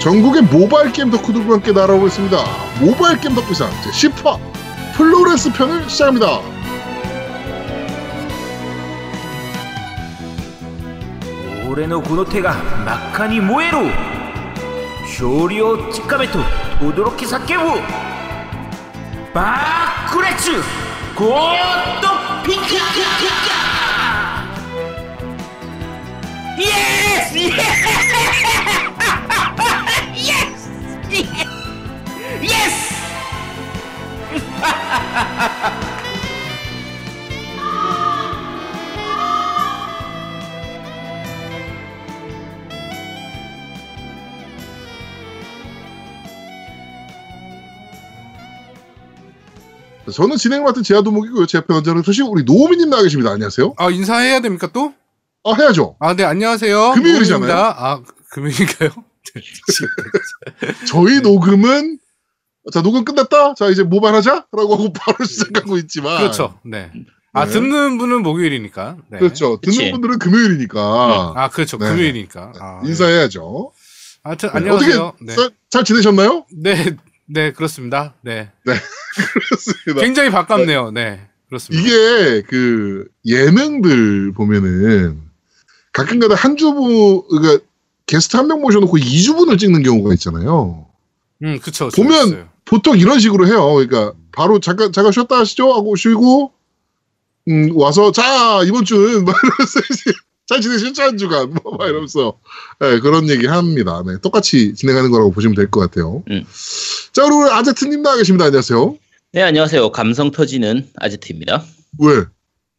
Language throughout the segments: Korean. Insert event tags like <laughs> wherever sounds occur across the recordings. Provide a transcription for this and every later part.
전국의 모바일 게임 덕후들과 함께 날아오고 있습니다. 모바일 겜덕비상 제10화 플로렌스 편을 시작합니다. 俺のこの手が真っ赤に燃える 勝利を掴めと轟き叫ぶ 爆熱 ゴッド ピカピカ Yes yes <laughs> yes! 저는 진행 맡은 제아도목이고요. 제 앞에 언제나 소식 우리 노우미님 나와 계십니다. 안녕하세요. 아 인사해야 됩니까 또? 아 해야죠. 아 네 안녕하세요. 금요일이잖아요. 노우미입니다. 아 그, 금요일인가요? <laughs> 저희 녹음은 자 녹음 끝났다. 자 이제 모바일 하자라고 하고 바로 시작하고 있지만 그렇죠. 네. 아 네. 듣는 분은 목요일이니까. 네. 그렇죠. 듣는 그치. 분들은 금요일이니까 아 그렇죠. 네. 금요일이니까. 아, 네. 인사해야죠. 하여튼 네. 안녕하세요. 어떻게 네. 자- 잘 지내셨나요? 네. 네 그렇습니다. 네. <laughs> 그렇습니다. 굉장히 반갑네요. 네. 그렇습니다. 이게 그 예능들 보면은 가끔가다 한 주부 그러니까 게스트 한 명 모셔놓고 2주분을 찍는 경우가 있잖아요. 음 그쵸. 보면 있어요. 보통 이런 식으로 해요. 그러니까 바로 잠깐 잠깐 쉬었다 하시죠 하고 쉬고 음 와서 자 이번 주는 <laughs> 막 이러면서 이제 잘 지내셨죠 한 주간 뭐막 이러면서 네, 그런 얘기 합니다. 네, 똑같이 진행하는 거라고 보시면 될 것 같아요. 음. 자 그리고 오늘 아제트님 나와 계십니다. 안녕하세요. 네, 안녕하세요. 감성 터지는 아제트입니다. 왜?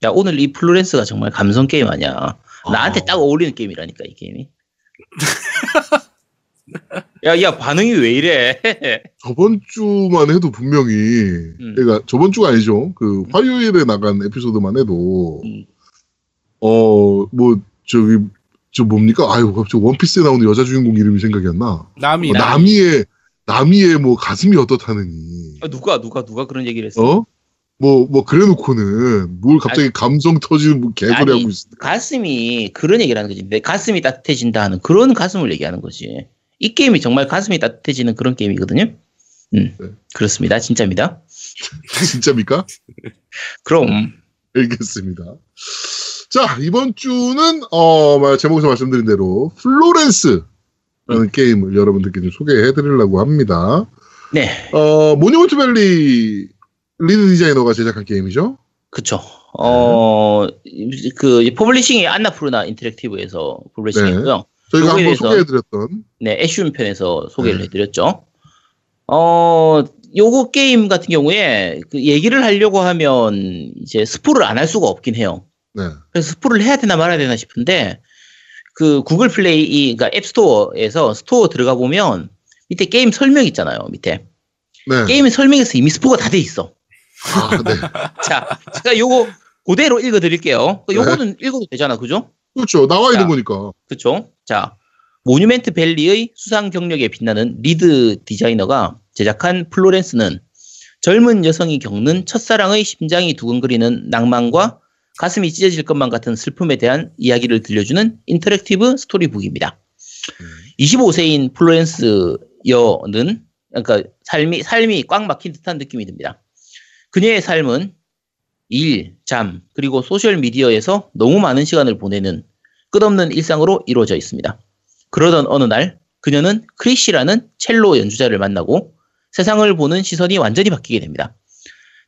야, 오늘 이 플로렌스가 정말 감성 게임 아니야. 나한테 아. 딱 어울리는 게임이라니까, 이 게임이. <laughs> 야, 야, 반응이 왜 이래? 저번 주만 해도 분명히 음. 그러니까 저번 주가 아니죠. 그 화요일에 나간 에피소드만 해도 음. 어 뭐 저기 저 뭡니까? 아유 갑자기 원피스에 나오는 여자 주인공 이름이 생각이 안 나. 남이 어, 나미의 나미의 뭐 가슴이 어떻다느니. 아, 누가, 누가, 누가 그런 얘기를 했어? 어? 뭐 뭐 그래 놓고는 뭘 갑자기 감성 터지는 뭐 개소리 하고 있어. 가슴이 그런 얘기를 하는 거지. 내 가슴이 따뜻해진다 하는 그런 가슴을 얘기하는 거지. 이 게임이 정말 가슴이 따뜻해지는 그런 게임이거든요. 음, 네. 그렇습니다. 진짜입니다. <laughs> 진짜입니까? 그럼, 알겠습니다. 자 이번 주는 어 말- 제목에서 말씀드린 대로 플로렌스라는 음. 게임을 여러분들께 좀 소개해 드리려고 합니다. 네, 어, 모뉴먼트 밸리 lead 디자이너가 제작한 게임이죠. 그쵸. 어, 그, 이 publishing이 안나푸르나 인터랙티브에서 publishing이고요. 저희가 요거에 한번 소개해드렸던 네, 애쉬운 편에서 소개를 네. 해드렸죠. 어, 요거 게임 같은 경우에 그 얘기를 하려고 하면 이제 스포를 안 할 수가 없긴 해요. 네. 그래서 스포를 해야 되나 말아야 되나 싶은데 그 구글 플레이, 이- 그러니까 앱스토어에서 스토어 들어가 보면 밑에 게임 설명 있잖아요. 밑에 네. 게임 설명에서 이미 스포가 다 돼 있어. 아, 네. <laughs> 자, 제가 요거 그대로 읽어드릴게요. 요거는 읽어도 되잖아, 그죠? 그렇죠. 나와 있는 자. 거니까. 그쵸? 자, 모뉴먼트 밸리의 수상 경력에 빛나는 lead 디자이너가 제작한 플로렌스는 젊은 여성이 겪는 첫사랑의 심장이 두근거리는 낭만과 가슴이 찢어질 것만 같은 슬픔에 대한 이야기를 들려주는 interactive storybook입니다. 25세인 플로렌스 여는 그러니까 삶이 삶이 꽉 막힌 듯한 느낌이 듭니다. 그녀의 삶은 일, 잠, 그리고 소셜 미디어에서 너무 많은 시간을 보내는 끝없는 일상으로 이루어져 있습니다. 그러던 어느 날 그녀는 크리시라는 첼로 연주자를 만나고 세상을 보는 시선이 완전히 바뀌게 됩니다.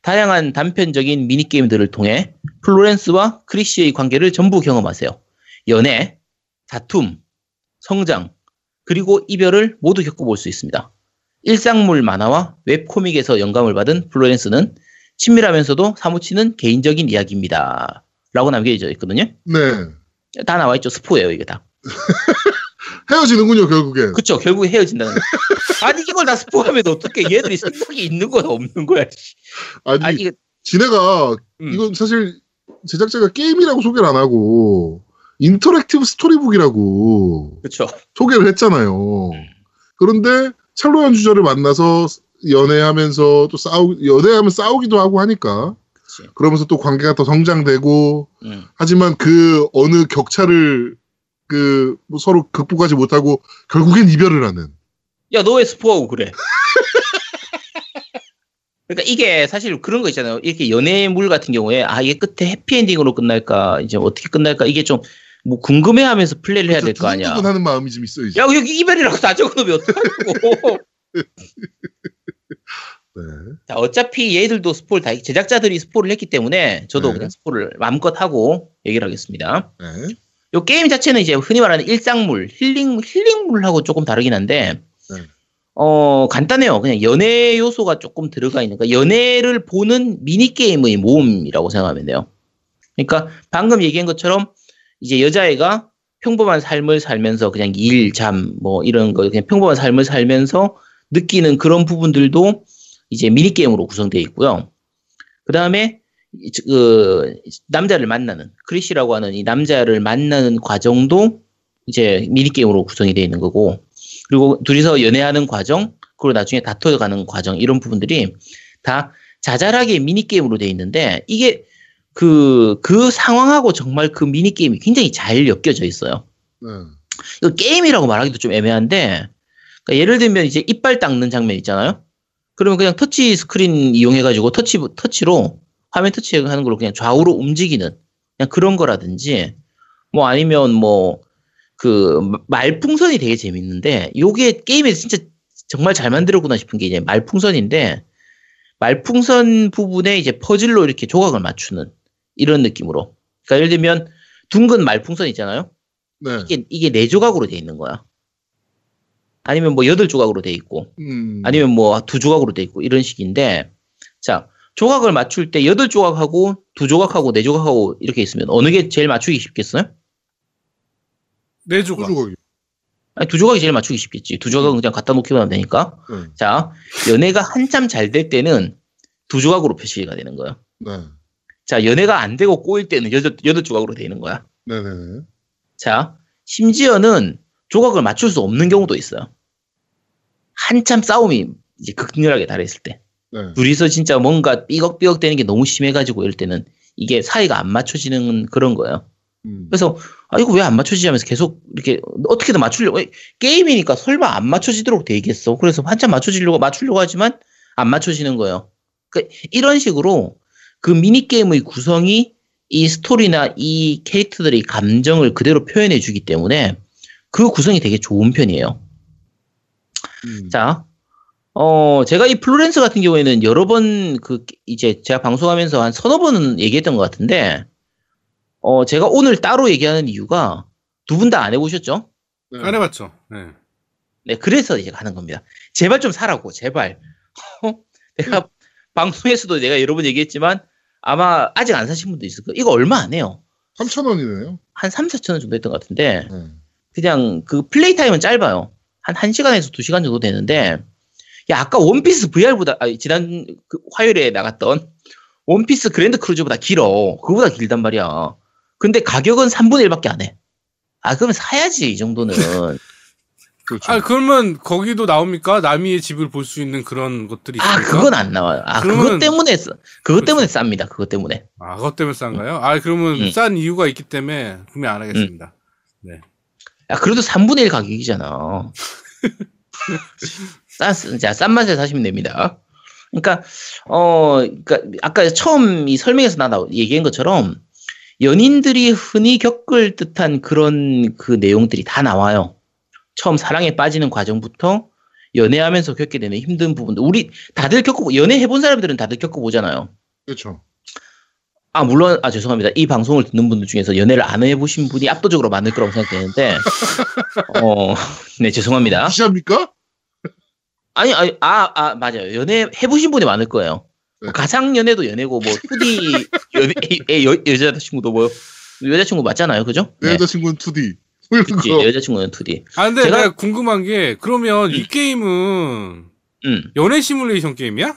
다양한 단편적인 미니게임들을 통해 플로렌스와 크리시의 관계를 전부 경험하세요. 연애, 다툼, 성장, 그리고 이별을 모두 겪어볼 수 있습니다. 일상물 만화와 웹코믹에서 영감을 받은 플로렌스는 친밀하면서도 사무치는 개인적인 이야기입니다. 라고 남겨져 있거든요. 네. 다 나와 있죠. 스포예요, 이게 다. <laughs> 헤어지는군요, 결국엔. 그쵸. 결국에 헤어진다는 거. 아니, 이걸 다 스포하면 어떻게 얘들이 생각이 있는 거야, 없는 거야. 씨. 아니, 아니, 이게, 지네가, 음. 이건 사실 제작자가 게임이라고 소개를 안 하고, interactive storybook이라고 그쵸. 소개를 했잖아요. 음. 그런데 첼로 연주자를 만나서 연애하면서 또 싸우, 연애하면 싸우기도 하고 하니까, 그치. 그러면서 또 관계가 더 성장되고, 음, 하지만 그 어느 격차를 그 뭐 서로 극복하지 못하고 결국엔 이별을 하는 야, 너 왜 스포하고 그래? <laughs> 그러니까 이게 사실 그런 거 있잖아요. 이렇게 연애물 같은 경우에 아 이게 끝에 해피엔딩으로 끝날까 이제 어떻게 끝날까 이게 좀 뭐 궁금해하면서 플레이를 해야 될 거 아니야. 두근두근하는 마음이 좀. 이제. 야 여기 이별이라고 다 적어놓으면 어떡하냐고. <laughs> 네. 자 어차피 얘들도 스포를 다 제작자들이 스포를 했기 때문에 저도 네. 그냥 스포를 마음껏 하고 얘기를 하겠습니다. 네. 요 게임 자체는 이제 흔히 말하는 일상물, 힐링, 힐링물하고 조금 다르긴 한데, 네. 어, 간단해요. 그냥 연애 요소가 조금 들어가 있는, 그러니까 연애를 보는 미니게임의 모음이라고 생각하면 돼요. 그러니까 방금 얘기한 것처럼 이제 여자애가 평범한 삶을 살면서 그냥 일, 잠, 뭐 이런 거, 그냥 평범한 삶을 살면서 느끼는 그런 부분들도 이제 미니게임으로 구성되어 있고요. 그 다음에 그 남자를 만나는 크리시라고 하는 이 남자를 만나는 과정도 이제 미니게임으로 구성이 되어 있는 거고 그리고 둘이서 연애하는 과정 그리고 나중에 다퉈가는 과정 이런 부분들이 다 자잘하게 미니게임으로 되어 있는데 이게 그, 그 상황하고 정말 그 미니게임이 굉장히 잘 엮여져 있어요. 네. 이거 게임이라고 말하기도 좀 애매한데 그러니까 예를 들면 이제 이빨 닦는 장면 있잖아요. 그러면 그냥 터치 스크린 이용해가지고 터치 터치로 화면 터치하는 걸로 그냥 좌우로 움직이는 그냥 그런 거라든지 뭐 아니면 뭐 그 말풍선이 되게 재밌는데 요게 게임에서 진짜 정말 잘 만들었구나 싶은 게 이제 말풍선인데 말풍선 부분에 이제 퍼즐로 이렇게 조각을 맞추는 이런 느낌으로 그러니까 예를 들면 둥근 말풍선 있잖아요. 네. 이게 이게 네 조각으로 돼 있는 거야. 아니면 뭐 여덟 조각으로 돼 있고, 음. 아니면 뭐 두 조각으로 돼 있고 이런 식인데, 자 조각을 맞출 때 여덟 조각하고 두 조각하고 네 조각하고 이렇게 있으면 어느 게 제일 맞추기 쉽겠어요? 네 조각. 아니, 두 조각이 제일 맞추기 쉽겠지. 두 조각은 그냥 갖다 놓기만 하면 되니까. 네. 자 연애가 한참 잘 될 때는 두 조각으로 표시가 되는 거예요. 네. 자 연애가 안 되고 꼬일 때는 여덟 여덟 조각으로 되는 거야. 네네네. 자, 심지어는 조각을 맞출 수 없는 경우도 있어요. 한참 싸움이 이제 극렬하게 달했을 때. 네. 둘이서 진짜 뭔가 삐걱삐걱 되는 게 너무 심해가지고 이럴 때는 이게 사이가 안 맞춰지는 그런 거예요. 음. 그래서, 아, 이거 왜 안 맞춰지지 하면서 계속 이렇게 어떻게든 맞추려고, 게임이니까 설마 안 맞춰지도록 돼 있겠어. 그래서 한참 맞춰지려고, 맞추려고 하지만 안 맞춰지는 거예요. 그러니까 이런 식으로 그 미니 게임의 구성이 이 스토리나 이 캐릭터들의 감정을 그대로 표현해 주기 때문에 그 구성이 되게 좋은 편이에요. 음. 자, 어, 제가 이 플로렌스 같은 경우에는 여러 번 그, 이제 제가 방송하면서 한 서너 번은 얘기했던 것 같은데, 어, 제가 오늘 따로 얘기하는 이유가 두 분 다 안 해보셨죠? 네. 안 해봤죠. 네. 네, 그래서 이제 가는 겁니다. 제발 좀 사라고, 제발. 어? 내가 방송에서도 내가 여러 번 얘기했지만, 아마 아직 안 사신 분도 있을 거예요. 이거 얼마 안 해요. 3,000원이네요. 한 3, 4천 원 정도 했던 것 같은데, 네. 그냥 그 플레이 타임은 짧아요. 한 1시간에서 2시간 정도 되는데, 야, 아까 원피스 VR보다, 아, 지난 그 화요일에 나갔던 원피스 그랜드 크루즈보다 길어. 그거보다 길단 말이야. 근데 가격은 3분의 1밖에 안 해. 아, 그러면 사야지, 이 정도는. <laughs> 그렇죠. 아 그러면 거기도 나옵니까? 남이의 집을 볼 수 있는 그런 것들이 아, 있습니까? 그건 안 나와요. 아, 그것 그러면- 때문에, 싸- 그것 때문에 쌉니다. 그것 때문에. 아 그것 때문에 싼가요? 아 그러면 음. 싼 이유가 있기 때문에 구매 안 하겠습니다. 야, 그래도 3분의 1 가격이잖아. <laughs> 싼, 자, 싼 맛에 사시면 됩니다. 그러니까, 어, 그러니까 아까 처음 이 설명에서 나 나- 얘기한 것처럼 연인들이 흔히 겪을 듯한 그런 그 내용들이 다 나와요. 처음 사랑에 빠지는 과정부터 연애하면서 겪게 되는 힘든 부분들. 우리 다들 겪어보, 연애 해본 사람들은 다들 겪어보잖아요. 그렇죠. 아, 물론, 아, 죄송합니다. 이 방송을 듣는 분들 중에서 연애를 안 해보신 분이 압도적으로 많을 거라고 생각되는데, 어, <laughs> 네, 죄송합니다. 시합니까? 아니, 아니, 아, 아, 맞아요. 연애 해보신 분이 많을 거예요. 네. 뭐 가상 연애도 연애고, 뭐, 2D 연애, 애, 여, 여자친구도 뭐, 여자친구 맞잖아요. 그죠? 내 네. 여자친구는 2D. 뭐 이런 그치, 거. 여자친구는 2D. 아 근데 제가- 내가 궁금한 게 그러면 이 게임은 음, 연애 시뮬레이션 게임이야?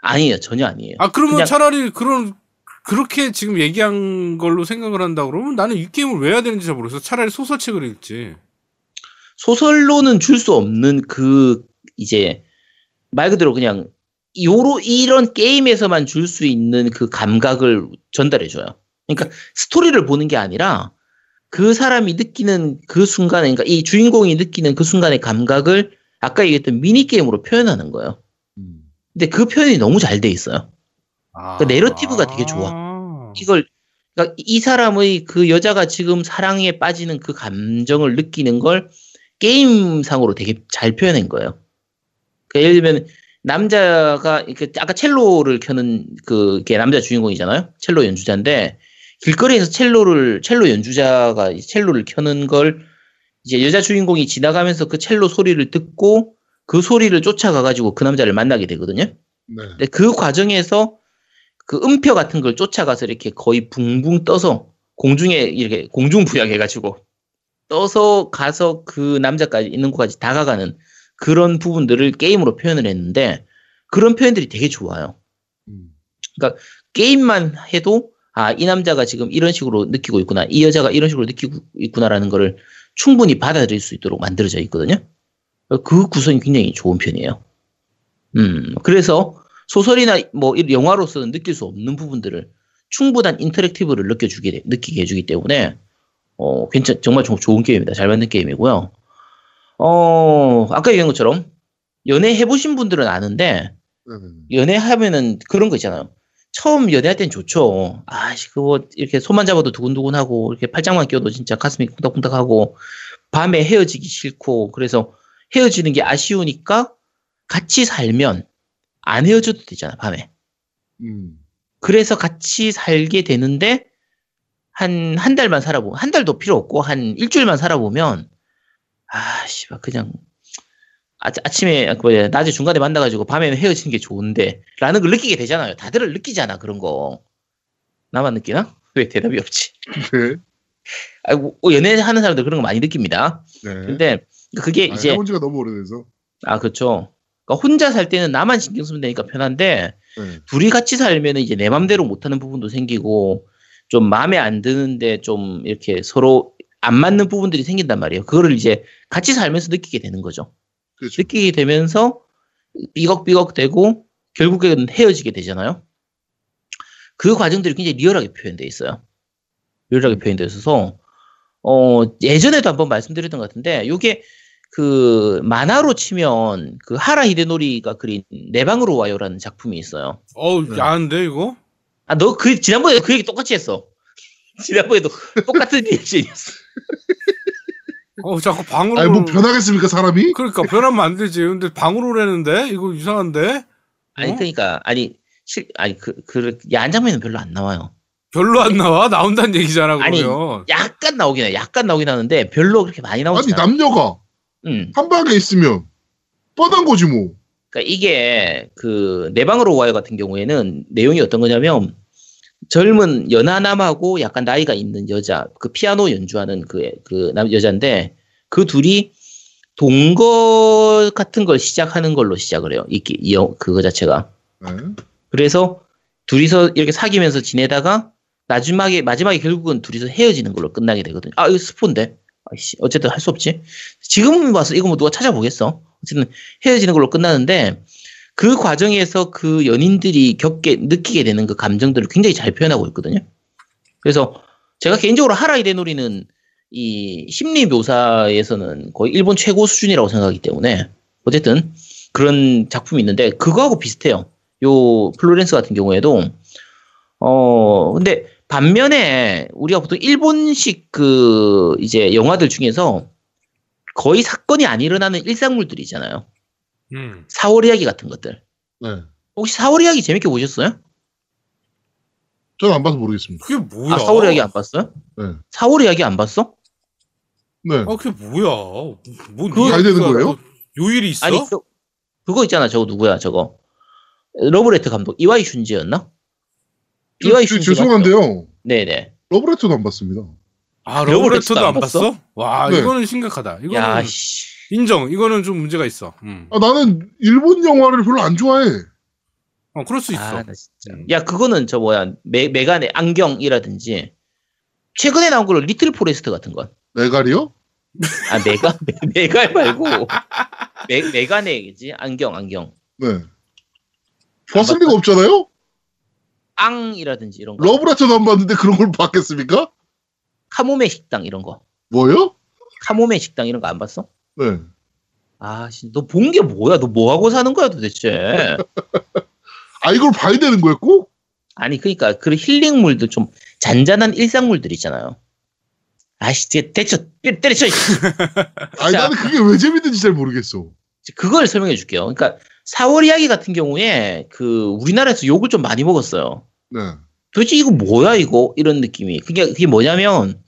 아니에요. 전혀 아니에요. 아 그러면 그냥- 차라리 그런 그렇게 지금 얘기한 걸로 생각을 한다 그러면 나는 이 게임을 왜 해야 되는지 잘 모르겠어. 차라리 소설책을 읽지. 소설로는 줄 수 없는 그, 이제, 말 그대로 그냥, 요로, 이런 게임에서만 줄 수 있는 그 감각을 전달해 줘요. 그러니까 스토리를 보는 게 아니라 그 사람이 느끼는 그 순간에, 그러니까 이 주인공이 느끼는 그 순간의 감각을 아까 얘기했던 미니 게임으로 표현하는 거예요. 음. 근데 그 표현이 너무 잘 돼 있어요. 아. 그 내러티브가 되게 좋아. 이걸 그러니까 이 사람의 그 여자가 지금 사랑에 빠지는 그 감정을 느끼는 걸 게임상으로 되게 잘 표현한 거예요. 그러니까 예를 들면 남자가 아까 첼로를 켜는 그게 남자 주인공이잖아요. 첼로 연주자인데 길거리에서 첼로를 첼로 연주자가 첼로를 켜는 걸 이제 여자 주인공이 지나가면서 그 첼로 소리를 듣고 그 소리를 쫓아가 가지고 그 남자를 만나게 되거든요. 네. 근데 그 과정에서 그 음표 같은 걸 쫓아가서 이렇게 거의 붕붕 떠서 공중에 이렇게 공중 부양 해가지고 떠서 가서 그 남자까지 있는 곳까지 다가가는 그런 부분들을 게임으로 표현을 했는데 그런 표현들이 되게 좋아요. 음. 게임만 해도 아 이 남자가 지금 이런 식으로 느끼고 있구나 이 여자가 이런 식으로 느끼고 있구나라는 거를 충분히 받아들일 수 있도록 만들어져 있거든요. 그 구성이 굉장히 좋은 편이에요. 음 그래서 소설이나 뭐 이- 영화로서는 느낄 수 없는 부분들을 충분한 인터랙티브를 느껴주게 돼- 느끼게 해주기 때문에 어 괜찮 정말 조- 좋은 게임입니다. 잘 만든 게임이고요. 어 아까 얘기한 것처럼 연애 해보신 분들은 아는데 네, 네, 연애하면은 그런 거 있잖아요. 처음 연애할 땐 좋죠. 아씨, 그거 이렇게 손만 잡아도 두근두근하고, 이렇게 팔짱만 껴도 진짜 가슴이 쿵닥쿵닥하고, 밤에 헤어지기 싫고, 그래서 헤어지는 게 아쉬우니까 같이 살면 안 헤어져도 되잖아, 밤에. 음. 그래서 같이 살게 되는데, 한, 한 달만 살아보면, 한 달도 필요 없고, 한 일주일만 살아보면, 아, 씨발, 그냥, 아, 아침에, 그 뭐야, 낮에 중간에 만나가지고 밤에는 헤어지는 게 좋은데, 라는 걸 느끼게 되잖아요. 다들 느끼잖아, 그런 거. 나만 느끼나? 왜 대답이 없지? 네. <laughs> 아이고, 어, 연애하는 사람들 그런 거 많이 느낍니다. 네. 근데, 그게 아, 이제, 해본 지가 너무 오래돼서. 아, 그렇죠. 그러니까 혼자 살 때는 나만 신경 쓰면 되니까 편한데, 네. 둘이 같이 살면 이제 내 맘대로 못하는 부분도 생기고 좀 마음에 안 드는데 좀 이렇게 서로 안 맞는 부분들이 생긴단 말이에요. 그거를 이제 같이 살면서 느끼게 되는 거죠. 그렇죠. 느끼게 되면서 삐걱삐걱 되고 결국에는 헤어지게 되잖아요. 그 과정들이 굉장히 리얼하게 표현되어 있어요. 리얼하게 표현되어 있어서 어 예전에도 한번 말씀드렸던 것 같은데 이게 그 만화로 치면 그 하라 히데노리가 그린 내 방으로 와요라는 작품이 있어요. 어우, 네. 야한데, 이거? 아, 너 그 지난번에 그 얘기 똑같이 했어. <laughs> 지난번에도 똑같은 리액션이었어. <laughs> 어, 자꾸 방으로. 아니 뭐 변하겠습니까 사람이? 그러니까 변하면 안 되지. 근데 방으로 오라는데? 이거 이상한데? 아니 어? 그러니까 아니 실 아니 그그 야한 장면은 별로 안 나와요. 별로 안 나와? 나온다는 얘기잖아, 아니, 그러면. 약간 나오긴 해. 약간 나오긴 하는데 별로 그렇게 많이 나오지 아니 않아. 남녀가 음. 한 방에 있으면 뻔한 거지 뭐. 그러니까 이게 그 내 방으로 와요 같은 경우에는 내용이 어떤 거냐면 젊은 연하남하고 약간 나이가 있는 여자 그 피아노 연주하는 그그남 여자인데 그 둘이 동거 같은 걸 시작하는 걸로 시작을 해요. 이, 이 영- 그거 자체가. 네. 그래서 둘이서 이렇게 사귀면서 지내다가 마지막에 마지막에 결국은 둘이서 헤어지는 걸로 끝나게 되거든요. 아 이거 스폰데. 어쨌든 할 수 없지. 지금 와서 이거 뭐 누가 찾아보겠어. 어쨌든 헤어지는 걸로 끝나는데 그 과정에서 그 연인들이 겪게 느끼게 되는 그 감정들을 굉장히 잘 표현하고 있거든요. 그래서 제가 개인적으로 하라 이 데노리는 이 심리 묘사에서는 거의 일본 최고 수준이라고 생각하기 때문에 어쨌든 그런 작품이 있는데 그거하고 비슷해요. 요 플로렌스 같은 경우에도 어 근데 반면에 우리가 보통 일본식 그 이제 영화들 중에서 거의 사건이 안 일어나는 일상물들이 있잖아요. 음. 4월 이야기 같은 것들. 네. 혹시 4월 이야기 재밌게 보셨어요? 저는 안 봐서 모르겠습니다. 그게 뭐야? 아, 4월 이야기 안 봤어요? 네. 4월 이야기 안 봤어? 네. 아, 그게 뭐야? 뭐 그거 가야 되는 거예요? 뭐 요일이 있어? 아니, 그, 그거 있잖아. 저거 누구야, 저거. 러브레터 감독. 이와이 슌지였나? 저- 이와이 저- 슌지. 죄송한데요. 네네. 러브레터도 안 봤습니다. 아, 러브레터도 안 안 봤어? 와, 네. 이거는 심각하다. 이거는 야, 씨. 인정. 이거는 좀 문제가 있어. 음. 아, 나는 일본 영화를 별로 안 좋아해. 어, 그럴 수 있어. 아, 나 진짜. 음. 야, 그거는 저 뭐야. 메, 메가네 안경이라든지. 최근에 나온 걸로 리틀 포레스트 같은 건. 메갈이요? 아, 메가, 메, 메갈 말고. 메, 메간의지 안경, 안경. 네. 봤을 리가 없잖아요? 앙이라든지 이런 거. 러브레터도 안 봤는데 그런 걸 봤겠습니까? 카모메 식당 이런 거. 뭐요? 카모메 식당 이런 거 안 봤어? 네. 아, 너 본 게 뭐야? 너 뭐 하고 사는 거야 도대체? <laughs> 아 이걸 봐야 되는 꼭? 아니 그러니까 그 힐링물도 좀 잔잔한 일상물들 있잖아요. 아씨, 대쳐 때려쳐. <laughs> 아니 자. 나는 그게 왜 재밌는지 잘 모르겠어. 그걸 설명해 줄게요. 그러니까 4월 이야기 같은 경우에 그 우리나라에서 욕을 좀 많이 먹었어요. 네. 도대체 이거 뭐야 이거 이런 느낌이. 그게 그게 뭐냐면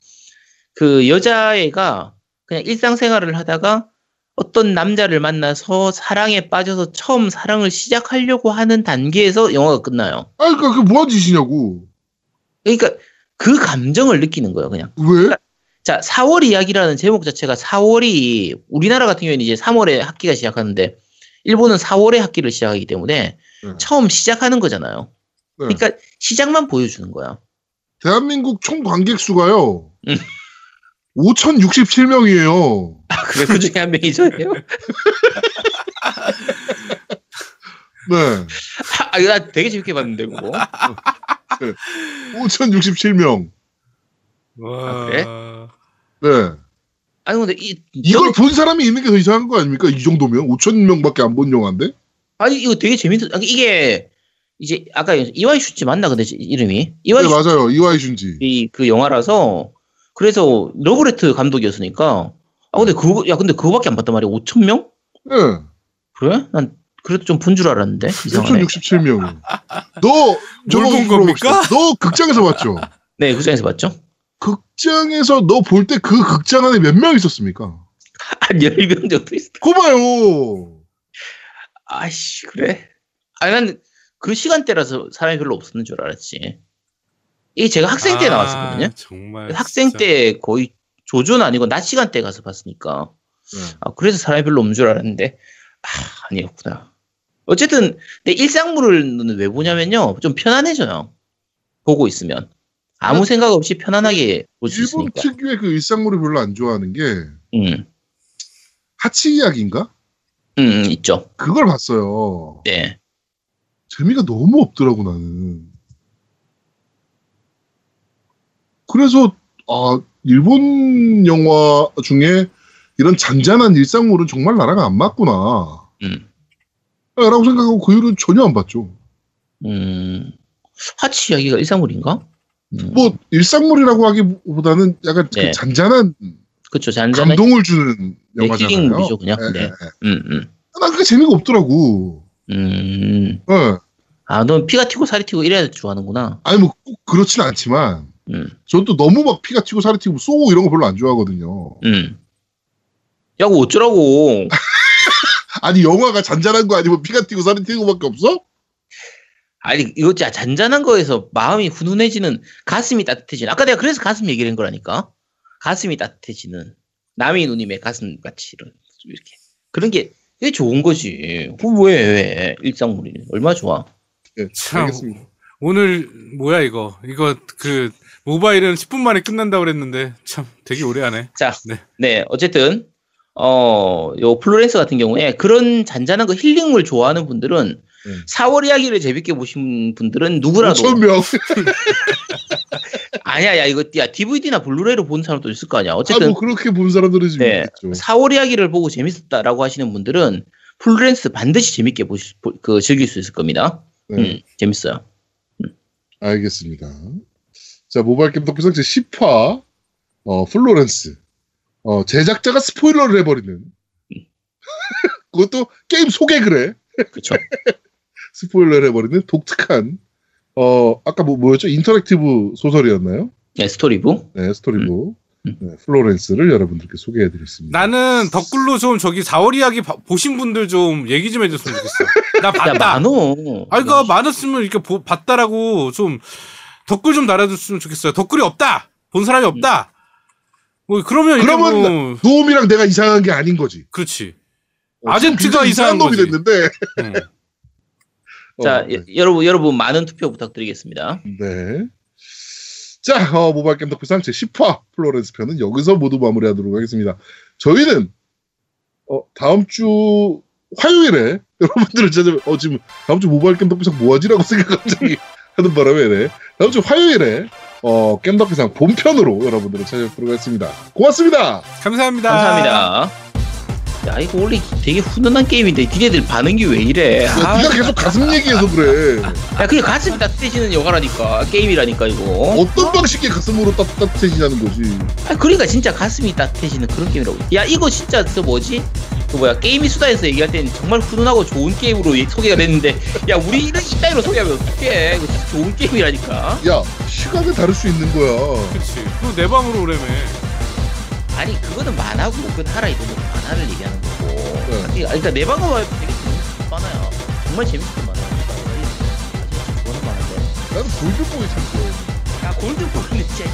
그 여자애가 그냥 일상생활을 하다가 어떤 남자를 만나서 사랑에 빠져서 처음 사랑을 시작하려고 하는 단계에서 영화가 끝나요. 아 그러니까 그게 뭐한 짓이냐고. 그러니까 그 감정을 느끼는 거예요, 그냥. 왜? 자, 4월 이야기라는 제목 자체가 4월이 우리나라 같은 경우에는 이제 3월에 학기가 시작하는데 일본은 4월에 학기를 시작하기 때문에 네. 처음 시작하는 거잖아요. 네. 그러니까 시작만 보여주는 거야. 대한민국 총 관객 수가요. 음. <laughs> 5,067명이에요. 아, 그래 그 중에 한 명이 저예요. <laughs> 네. 아, 이거 나 되게 재밌게 봤는데 그거. 5,067명. 와. 아, 그래? 네. 아니 근데 이 이걸 본 사람이 있는 게 더 이상한 거 아닙니까? 이 정도면 5천 명밖에 안 본 영화인데. 아니 이거 되게 재밌어. 아니, 이게 이제 아까 이와이 슌지 맞나 근데 이름이 네 이와이 맞아요. 이와이 슌지. 그 영화라서 그래서 러브레터 감독이었으니까 아 근데 그거 야 근데 그거밖에 안 봤단 말이야 5천 명? 네. 그래? 난 그래도 좀 본 줄 알았는데 이상하네. 5,067명. 너 저거 본. 겁니까? 너 극장에서 봤죠? 네 극장에서 봤죠? 극장에서 너 볼 때 그 극장 안에 몇 명 있었습니까? <laughs> 한 10명 정도 있어. 거 봐요. 아이씨 그래? 아니 난 그 시간대라서 사람이 별로 없었는 줄 알았지. 이게 제가 학생 때 아, 나왔었거든요. 정말. 학생 진짜. 때 거의 조조는 아니고 낮 시간대 가서 봤으니까. 네. 아, 그래서 사람이 별로 없는 줄 알았는데, 아, 아니었구나. 어쨌든, 내 일상물을 왜 보냐면요. 좀 편안해져요. 보고 있으면. 아무 생각 없이 편안하게 볼수 일본 있으니까. 특유의 그 일상물을 별로 안 좋아하는 게 음, 하치 이야기인가? 음, 음, 있죠. 그걸 봤어요. 네. 재미가 너무 없더라고 나는. 그래서 아 일본 영화 중에 이런 잔잔한 일상물은 정말 나랑 안 맞구나. 음, 라고 생각하고 그 이후로 전혀 안 봤죠. 음, 하치 이야기가 일상물인가? 음, 뭐 일상물이라고 하기보다는 약간 그 네. 잔잔한 그쵸. 잔잔한 감동을 주는 네, 영화잖아요. 힐링물이죠, 그냥. 예, 네. 예, 예. 음, 음, 난 그게 재미가 없더라고. 음. 예. 아, 넌 피가 튀고 살이 튀고 이래야 좋아하는구나. 아니 뭐 꼭 그렇진 않지만 음, 또 너무 막 피가 튀고 살이 튀고 쏘고 이런 거 별로 안 좋아하거든요. 음. 야, 그거 어쩌라고. <laughs> 아니 영화가 잔잔한 거 아니면 피가 튀고 살이 튀는 거밖에 없어? 아니 이거 진짜 잔잔한 거에서 마음이 훈훈해지는 가슴이 따뜻해지는 아까 내가 그래서 가슴 얘기를 한 거라니까 가슴이 따뜻해지는 남이 누님의 가슴 같이 이런 이렇게 그런 게 이게 좋은 거지 왜왜 일상물이 얼마나 좋아 예, 참. 알겠습니다. 오늘 뭐야 이거? 이거 그 모바일은 10분 만에 끝난다고 그랬는데 참 되게 오래 하네. 네 어쨌든 어 요 플로렌스 같은 경우에 그런 잔잔한 거 힐링물 좋아하는 분들은 음. 4월 이야기를 재밌게 보신 분들은 누구라도 5천 명. <laughs> 아니야 야 이거 야 DVD나 블루레이로 본 사람도 있을 거 아니야 아, 어쨌든 뭐 그렇게 본 사람들은 좀 네. 있겠죠. 4월 이야기를 보고 재밌었다라고 하시는 분들은 플로렌스 반드시 재밌게 보시, 보- 그, 즐길 수 있을 겁니다. 네, 음, 재밌어요. 알겠습니다. 자, 모바일 겜덕비상 제 10화, 어, 플로렌스. 어, 제작자가 스포일러를 해버리는. <laughs> 그것도 게임 소개 그래. 그쵸. 스포일러를 해버리는 독특한, 어, 아까 뭐, 뭐였죠? interactive 소설이었나요? 네, storybook. 네, storybook. 음. 네, 플로렌스를 여러분들께 소개해드렸습니다. 나는 댓글로 좀 저기 4월 이야기 봐- 보신 분들 좀 얘기 좀 해줬으면 좋겠어. 나 <laughs> 야, 봤다. 많어. 아, 그니까 많았으면 이렇게 보- 봤다라고 좀 댓글 좀 달아줬으면 좋겠어요. 댓글이 없다. 본 사람이 없다. 뭐 그러면 그러면 뭐 노움이랑 내가 이상한 게 아닌 거지. 그렇지. 어, 아젠트가 굉장히 이상한 놈이 거지. 됐는데. 응. 자, 어, 네. 여- 여러분, 여러분, 많은 투표 부탁드리겠습니다. 네. 자, 어, 모바일 겜덕비상 제 10화 플로렌스 편은 여기서 모두 마무리하도록 하겠습니다. 저희는 어, 다음 주 화요일에 <laughs> 여러분들을 찾아 어 지금 다음 주 모바일 겜덕비상 뭐하지라고 <laughs> 생각 갑자기 하는 바람에 네. 다음 주 화요일에 어, 겜덕비상 본편으로 여러분들을 찾아뵙도록 하겠습니다. 고맙습니다. 감사합니다. 감사합니다. 야 이거 원래 되게 훈훈한 게임인데 니네들 반응이 왜 이래? 야, 아, 네가 계속 가슴 얘기해서 그래. 야 그게 가슴이 따뜻해지는 영화라니까 게임이라니까 이거. 어떤 방식의 가슴으로 따, 따뜻해지냐는 거지. 아 그러니까 진짜 가슴이 따뜻해지는 그런 게임이라고. 야 이거 진짜 그 뭐지? 그 뭐야 게임이 수다에서 얘기할 때는 정말 훈훈하고 좋은 게임으로 이- 소개가 됐는데 야 우리 이런 이따위로 소개하면 어떡해? 이거 진짜 좋은 게임이라니까. 야, 시간을 다룰 수 있는 거야. 그치. 그거 내 방으로 오래매. 아니 그거는 만화고 그건 하라 이거는 만화를 얘기하는 거고. 네. 아니, 그러니까 내 방금 되게 재밌었던 만화야. 정말 재밌었던 만화니까. 사실 좋아하는 만화인데. 나는 골든보이 참 좋아해. 야 골든볼은 진짜